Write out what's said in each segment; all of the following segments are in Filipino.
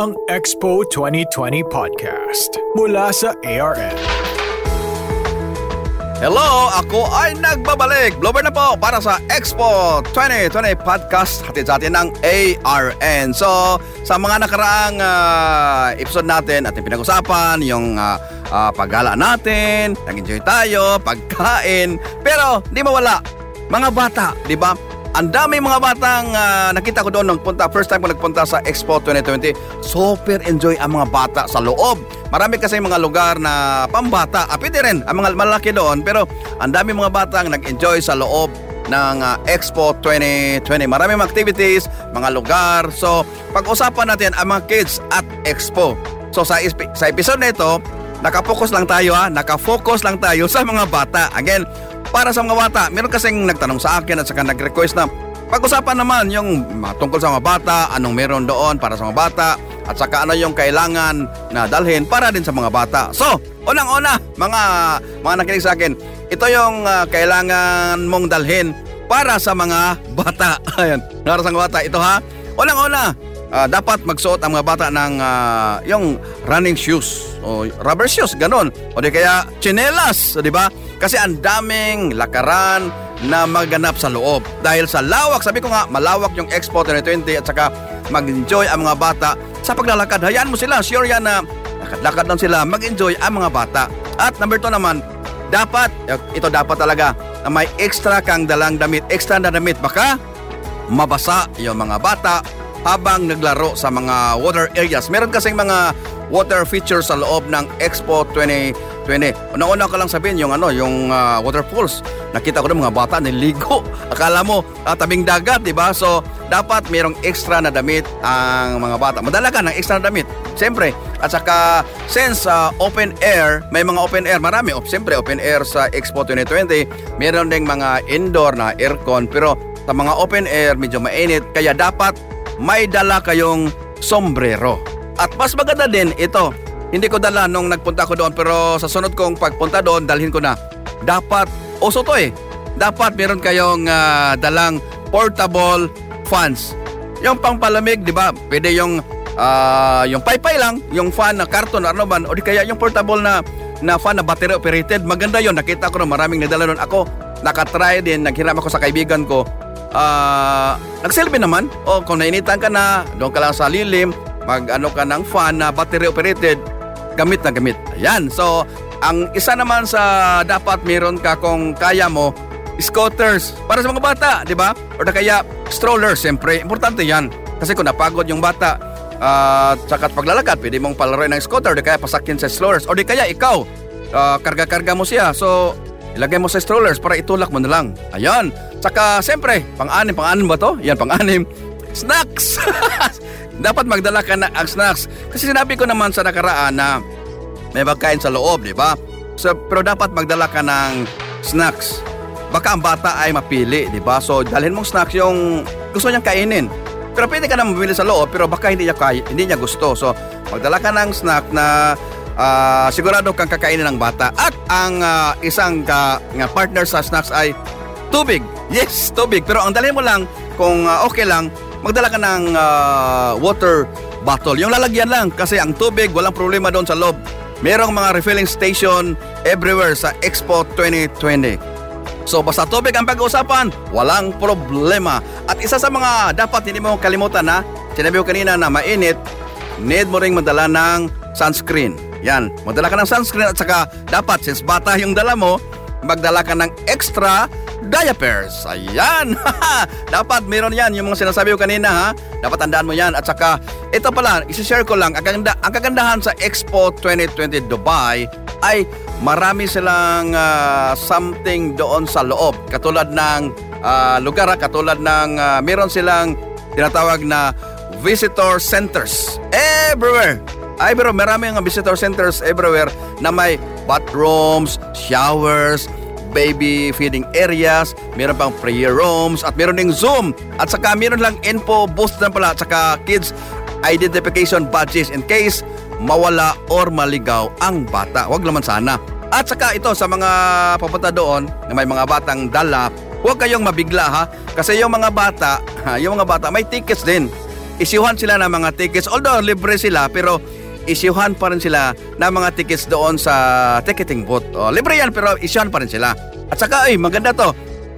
ang Expo 2020 Podcast mula sa ARN. Hello, ako ay nagbabalik. Blower na po para sa Expo 2020 Podcast hatid sa atin ng ARN. So, sa mga nakaraang uh, episode natin, ating pinag-usapan, yung uh, uh, paggala natin, nag-enjoy tayo, pagkain, pero di mawala, mga bata, di ba? Ang dami mga batang uh, nakita ko doon nung punta, first time ko nagpunta sa Expo 2020. Super enjoy ang mga bata sa loob. Marami kasi mga lugar na pambata. Ah, pwede rin ang mga malaki doon. Pero ang dami mga batang nag-enjoy sa loob ng uh, Expo 2020. Maraming mga activities, mga lugar. So, pag-usapan natin ang mga kids at Expo. So, sa, sa episode na ito, nakafocus lang tayo ha. Nakafocus lang tayo sa mga bata. Again, para sa mga bata. Meron kasing nagtanong sa akin at saka nag-request na pag-usapan naman yung tungkol sa mga bata, anong meron doon para sa mga bata, at saka ano yung kailangan na dalhin para din sa mga bata. So, unang-una, mga mga nakinig sa akin, ito yung uh, kailangan mong dalhin para sa mga bata. Ayan, para sa mga bata. Ito ha, unang-una, uh, dapat magsuot ang mga bata ng uh, yung running shoes o rubber shoes, ganun. O di kaya chinelas, di ba? Kasi ang daming lakaran na maganap sa loob. Dahil sa lawak, sabi ko nga, malawak yung Expo 2020 at saka mag-enjoy ang mga bata sa paglalakad. Hayaan mo sila, sure yan na lakad-lakad lang sila, mag-enjoy ang mga bata. At number 2 naman, dapat, ito dapat talaga, na may extra kang dalang damit, extra na damit, baka mabasa yung mga bata habang naglaro sa mga water areas. Meron kasing mga water features sa loob ng Expo 2020. Una-una ko lang sabihin yung ano, yung uh, waterfalls. Nakita ko ng mga bata niligo. Akala mo uh, tabing dagat, 'di ba? So dapat mayroong extra na damit ang mga bata. Madala ng extra na damit. Siyempre, at saka since uh, open air, may mga open air, marami. Oh, siyempre, open air sa Expo 2020. Meron ding mga indoor na aircon. Pero sa mga open air, medyo mainit. Kaya dapat may dala kayong sombrero. At mas maganda din ito, hindi ko dala nung nagpunta ko doon pero sa sunod kong pagpunta doon, dalhin ko na. Dapat, uso to eh, dapat meron kayong uh, dalang portable fans. Yung pangpalamig, di ba? Pwede yung uh, yung paypay lang, yung fan na karton ano man, o di kaya yung portable na na fan na battery operated. Maganda yon Nakita ko na maraming nadala noon. Ako, nakatry din, naghiram ako sa kaibigan ko uh, nagselfie naman. O kung nainitan ka na, doon ka lang sa lilim, mag ano ka ng fan na battery operated, gamit na gamit. Ayan. So, ang isa naman sa dapat meron ka kung kaya mo, scooters para sa mga bata, di ba? O na kaya strollers, siyempre. Importante yan. Kasi kung napagod yung bata, uh, tsaka paglalakad, pwede mong palaroin ng scooter, di kaya pasakin sa strollers. O di kaya ikaw, uh, karga-karga mo siya. So, ilagay mo sa strollers para itulak mo na lang. Ayan. Tsaka, siyempre, pang-anim, pang-anim ba to? Yan, pang-anim. Snacks! Dapat magdala ka na ang snacks. Kasi sinabi ko naman sa nakaraan na may pagkain sa loob, di ba? So, pero dapat magdala ka ng snacks. Baka ang bata ay mapili, di ba? So, dalhin mong snacks yung gusto niyang kainin. Pero pwede ka na mamili sa loob, pero baka hindi niya, kaya, hindi niya gusto. So, magdala ka ng snack na uh, sigurado kang kakainin ng bata. At ang uh, isang uh, partner sa snacks ay tubig. Yes, tubig. Pero ang dalhin mo lang, kung uh, okay lang, magdala ka ng uh, water bottle. Yung lalagyan lang kasi ang tubig, walang problema doon sa loob. Merong mga refilling station everywhere sa Expo 2020. So basta tubig ang pag-uusapan, walang problema. At isa sa mga dapat hindi mo kalimutan na, sinabi ko kanina na mainit, need mo ring madala ng sunscreen. Yan, magdala ka ng sunscreen at saka dapat since bata yung dala mo, magdala ka ng extra diapers. Ayan. Dapat meron yan yung mga sinasabi ko kanina ha. Dapat tandaan mo yan. At saka, ito pala, isi-share ko lang, ang, kaganda, ang kagandahan sa Expo 2020 Dubai ay marami silang uh, something doon sa loob. Katulad ng uh, lugar, katulad ng uh, meron silang tinatawag na visitor centers everywhere. Ay, pero marami ang visitor centers everywhere na may bathrooms, showers, baby feeding areas, meron pang prayer rooms, at meron ding Zoom. At saka meron lang info booth na pala, at saka kids identification badges in case mawala or maligaw ang bata. Huwag naman sana. At saka ito sa mga papunta doon na may mga batang dala, huwag kayong mabigla ha. Kasi yung mga bata, yung mga bata may tickets din. isyuhan sila ng mga tickets. Although libre sila, pero isyuhan pa rin sila ng mga tickets doon sa ticketing booth. O, libre yan, pero isyuhan pa rin sila. At saka, ay, maganda to.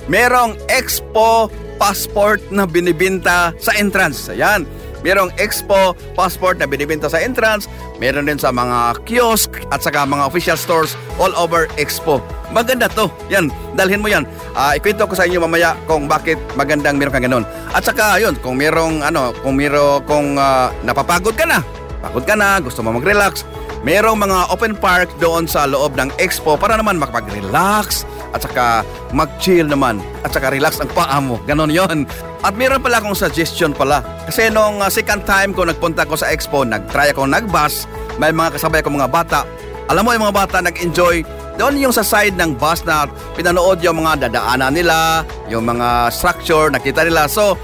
Merong Expo passport na binibinta sa entrance. Ayan. Merong Expo passport na binibenta sa entrance. Meron din sa mga kiosk at saka mga official stores all over Expo. Maganda to. Yan, dalhin mo yan. Uh, ikwento ko sa inyo mamaya kung bakit magandang meron kang ganun. At saka yun, kung merong ano, kung mero kung uh, napapagod ka na, pagod ka na, gusto mo mag-relax, merong mga open park doon sa loob ng expo para naman makapag-relax at saka mag-chill naman at saka relax ang paa mo. Ganon yon. At meron pala akong suggestion pala. Kasi nung uh, second time ko nagpunta ko sa expo, nag-try ako nag-bus, may mga kasabay ko mga bata. Alam mo yung mga bata nag-enjoy doon yung sa side ng bus na pinanood yung mga dadaanan nila, yung mga structure, nakita nila. So,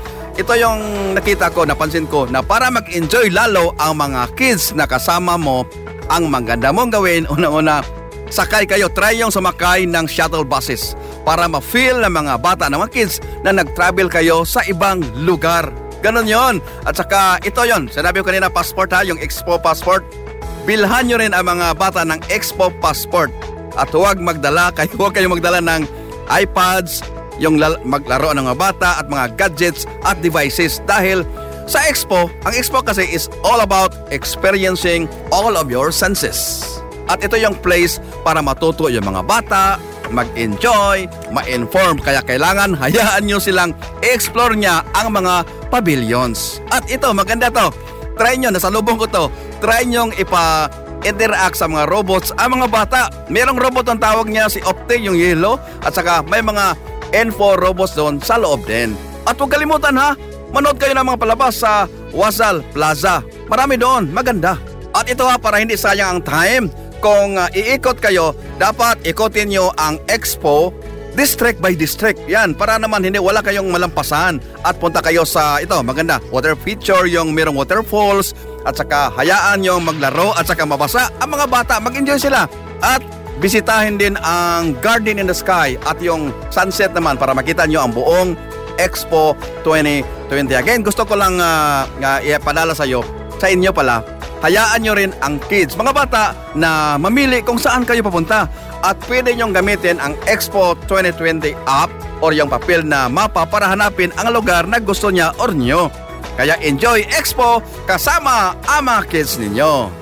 ito yung nakita ko, napansin ko na para mag-enjoy lalo ang mga kids na kasama mo, ang maganda mong gawin, una-una, sakay kayo, try yung sumakay ng shuttle buses para ma-feel ng mga bata, ng mga kids na nag-travel kayo sa ibang lugar. Ganon yon. At saka ito yon. Sinabi ko kanina passport ha, yung Expo passport. Bilhan nyo rin ang mga bata ng Expo passport at huwag magdala kayo, huwag kayong magdala ng iPads, yung maglaro ng mga bata at mga gadgets at devices dahil sa Expo, ang Expo kasi is all about experiencing all of your senses. At ito yung place para matuto yung mga bata, mag-enjoy, ma-inform. Kaya kailangan hayaan nyo silang explore niya ang mga pavilions. At ito, maganda to. Try nyo, nasa lubong ko to. Try nyo ipa interact sa mga robots ang mga bata. Merong robot ang tawag niya si Opte, yung yellow, at saka may mga N4 robots doon sa loob din. At huwag kalimutan ha, manood kayo ng mga palabas sa Wazal Plaza. Marami doon, maganda. At ito ha, para hindi sayang ang time, kung uh, iikot kayo, dapat ikotin nyo ang expo district by district. Yan, para naman hindi wala kayong malampasan at punta kayo sa ito, maganda, water feature, yung merong waterfalls, at saka hayaan nyo maglaro at saka mabasa ang mga bata, mag-enjoy sila. At bisitahin din ang Garden in the Sky at yung sunset naman para makita nyo ang buong Expo 2020. Again, gusto ko lang uh, uh, ipadala sa iyo, sa inyo pala, hayaan nyo rin ang kids, mga bata na mamili kung saan kayo papunta at pwede nyong gamitin ang Expo 2020 app or yung papel na mapa para hanapin ang lugar na gusto niya or nyo. Kaya enjoy Expo kasama ang mga kids ninyo.